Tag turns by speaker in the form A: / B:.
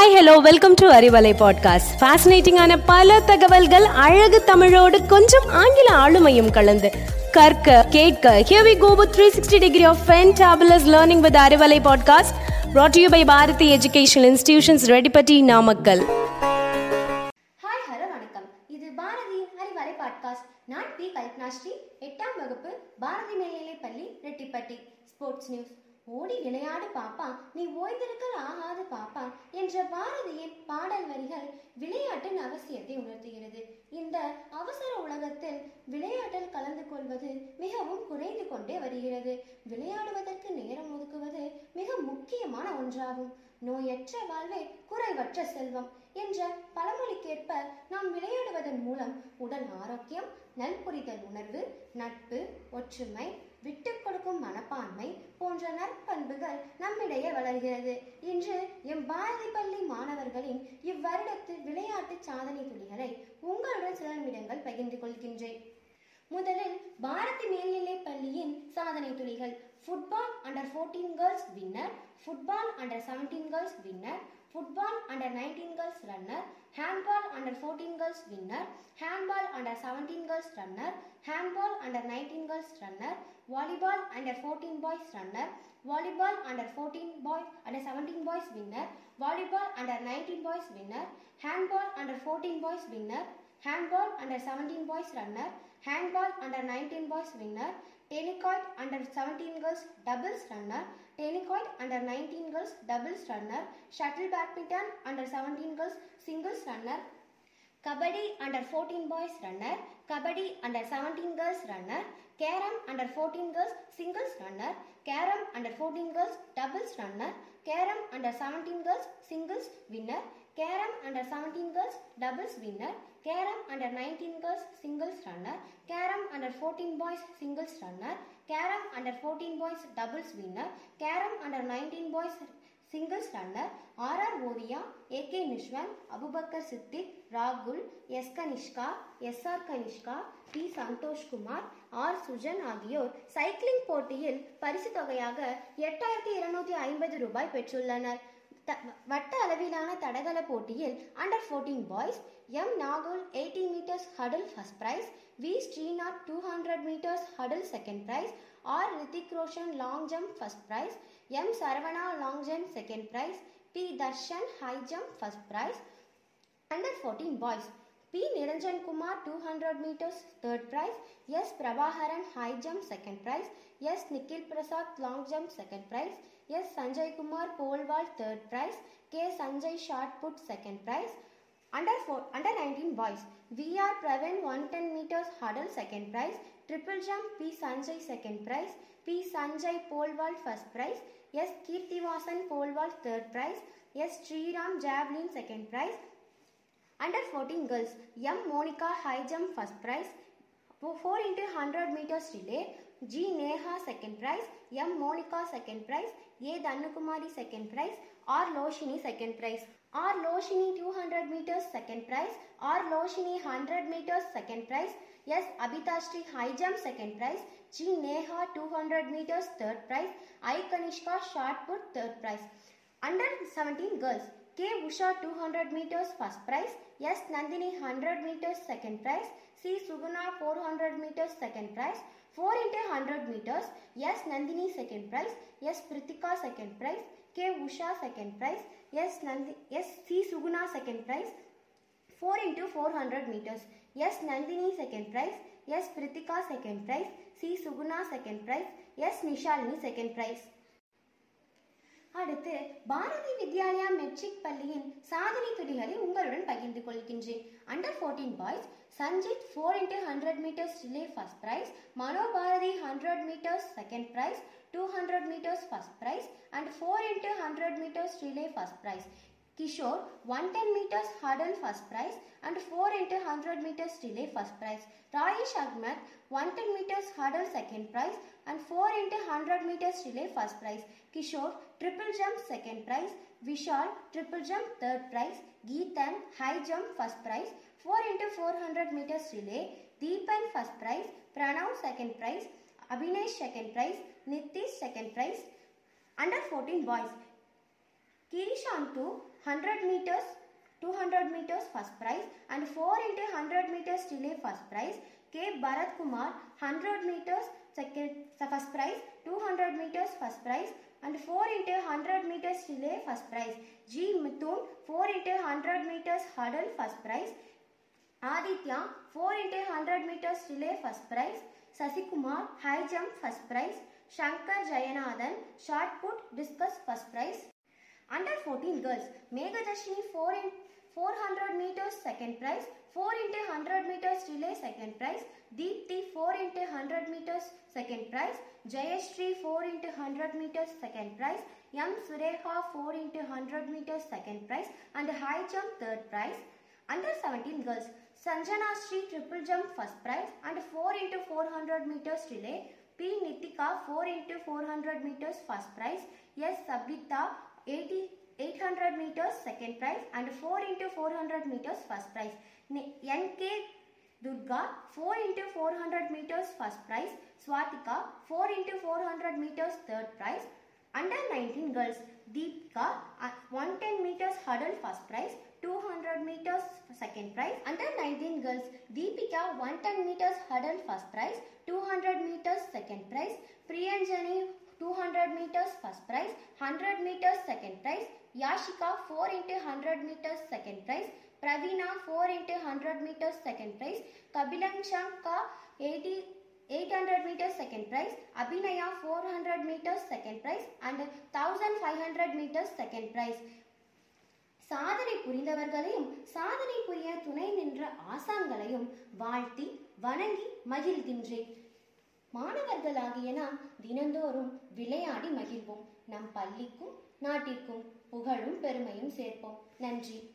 A: Hi hello welcome to Arivalai podcast ஃபேசினேட்டிங்கான பல தகவல்கள் அழகு தமிழோடு கொஞ்சம் ஆங்கில ஆளுமையும் கலந்து. கற்க கேட்க here we go with 360 degree of fantabulous learning with Arivalai podcast brought to you by Bharathi educational institutions Reddipatti Namakkal
B: hi hello வணக்கம் இது பாரதியின் அறிவலை பாட்காஸ்ட் நான் பி கல்பனாஸ்ரீ எட்டாம் வகுப்பு பாரதி மேல்நிலைப் பள்ளி ரெட்டிப்பட்டி. ஸ்போர்ட்ஸ் நியூஸ் ஓடி விளையாடு பாப்பா. நீ ஓய்ந்திருக்கல் ஆகாது பாப்பா என்ற பாரதியின் பாடல் வரிகள் விளையாட்டின் அவசியத்தை உணர்த்துகிறது. இந்த அவசர உலகத்தில் விளையாட்டில் கலந்து கொள்வது மிகவும் குறைந்து கொண்டே வருகிறது. விளையாடுவதற்கு நேரம் ஒதுக்குவது மிக முக்கியமான ஒன்றாகும். நோயற்ற வாழ்வே குறைவற்ற செல்வம் என்ற பழமொழிக்கேற்ப நாம் விளையாடுவதன் மூலம் உடல் ஆரோக்கியம் நல்புரிதல் உணர்வு நட்பு ஒற்றுமை விட்டுக் கொடுக்கும் மனப்பான்மை போன்ற நற்பண்புகள் நம்மிடையே வளர்கிறது. இன்று எம் பாரதி பள்ளி மாணவர்களின் இவ்வருடத்து விளையாட்டு சாதனை துளிகளை உங்களுடன் சில நிமிடங்கள் பகிர்ந்து கொள்கின்றேன். முதலில் பாரதி மேல்நிலை பள்ளியின் சாதனை துளிகள். Football under 14 girls winner football under 17 girls winner football under 19 girls runner handball under 14 girls winner, handball under 17 girls runner, handball under 19 girls runner, volleyball under 14 boys runner, volleyball under 14 boys under 17 boys winner, volleyball under 19 boys winner, handball under 14 boys winner, handball under 17 boys runner, handball under 19 boys winner, tennis court under 17 girls doubles runner, tennis under 19 girls doubles runner shuttle badminton under 17 girls singles runner kabaddi under 14 boys runner kabaddi under 17 girls runner carom under 14 girls singles runner carom under 14 girls doubles runner carom under 17 girls singles winner carom under 17 girls doubles winner carom under 19 girls singles runner carom under 14 boys singles runner carom under 14 boys doubles winner carom under 19 boys singles runner RR Oviya AK Nishvan Abubakkar Siddiq ராகுல் S Kanishka S R Kanishka P Santhoshkumar R Sujan ஆகியோர் cycling போட்டியில் பரிசு தொகையாக எட்டாயிரத்தி இருநூத்தி ஐம்பது ரூபாய் பெற்றுள்ளனர். வட்ட அளவிலான தடகள போட்டியில் under 14 boys M Nagul 80 metres hurdle first prize V Srinath 200 metres hurdle second prize R Hrithik Roshan long jump first prize M Saravana long jump second prize P Dharshan high jump first prize under fourteen boys P. Niranjan Kumar 200 meters third prize, S. Prabhaharan high jump second prize, S. Nikhil Prasad long jump second prize, S. Sanjay Kumar pole vault third prize, K. Sanjay shot put second prize. Under four, under 19 boys, VR Pravin 110 meters hurdle second prize, triple jump P. Sanjay second prize, P. Sanjay pole vault first prize, S. Kirtivasan pole vault third prize, S. Sriram javelin second prize. Under 14 girls, M. Monica high jump first prize, 4 into 100 meters relay, G. Neha second prize, M. Monica second prize, A. Dhanukumari second prize, R. Loshini second prize, R. Loshini 200 meters second prize, R. Loshini 100 meters second prize, S. Abhitashri high jump second prize, G. Neha 200 meters third prize, I. Kanishka shot put third prize. Under 17 girls, K Usha 200 metres first prize S Nandini 100 metres second prize C Suguna 400 metres second prize 4 into 100 metres S Nandini second prize S Kritika second prize K Usha second prize S Nandini S C Suguna second prize 4 into 400 metres S Nandini second prize S Kritika second prize C Suguna second prize S Nishalini second prize அடுத்து Bharathi Vidyalaya matric பள்ளியின் சாதனை துடிகளை உங்களுடன் பகிர்ந்து கொள்கின்றேன் under fourteen boys Sanjith four into hundred metres relay first prize Mano Bharathi hundred metres second prize two hundred metres first prize and four into hundred metres relay first prize Kishore 110 meters hurdle first prize and 4 into 100 meters relay first prize. Rayesh Ahmed 110 meters hurdle second prize and 4 into 100 meters relay first prize. Kishore triple jump second prize. Vishal triple jump third prize. Geetan high jump first prize. 4 into 400 meters relay. Deepan first prize. Pranav second prize. Abhinesh second prize. Nitish second prize. Under 14 boys. Kirish Shantu 100 meters 200 meters first prize and 4 into 100 meters relay first prize. K. Bharat Kumar 100 meters second first prize, 200 meters first prize and 4 into 100 meters relay first prize. G. Mithun 4 into 100 meters hurdle first prize. Aditya 4 into 100 meters relay first prize. Sasikumar high jump first prize. Shankar Jayanathan shot put discus first prize. Under 14 girls, Meghadashini 4 in 400 meters second prize, 4 into 100 meters relay second prize, Deepthi 4 into 100 meters second prize, Jayashree 4 into 100 meters second prize, M. Sureha 4 into 100 meters second prize. And high jump third prize. Under 17 girls, Sanjana Sri triple jump first prize. And 4 into 400 meters relay, P. Nitika 4 into 400 meters first prize, S. Sabita 80 800 meters second prize and 4 into 400 meters first prize. NK Durga 4 into 400 meters first prize. Swatika 4 into 400 meters third prize. Under 19 girls Deepika uh, 110 meters hurdle first prize. 200 meters second prize. Under 19 girls Deepika 110 meters hurdle first prize. 200 meters second prize. Priyanjani 200 meters first prize, 100 meters second prize, Yashika 4 into 100 meters second prize, Pravina 4 into 100 meters second prize, Kabilanshanka 80 800 meters second prize, Abhinaya 400 meters second prize and 1500 meters second prize. சாதனை புரிந்தவர்களையும் சாதனை புரிய துணை நின்ற ஆசான்களையும் வாழ்த்தி வணங்கி மகிழ்கின்றேன் பாலகர்களாகிய நாம் தினந்தோறும் விளையாடி மகிழ்வோம். நம் பள்ளிக்கும் நாட்டிற்கும் புகழும் பெருமையும் சேர்ப்போம். நன்றி.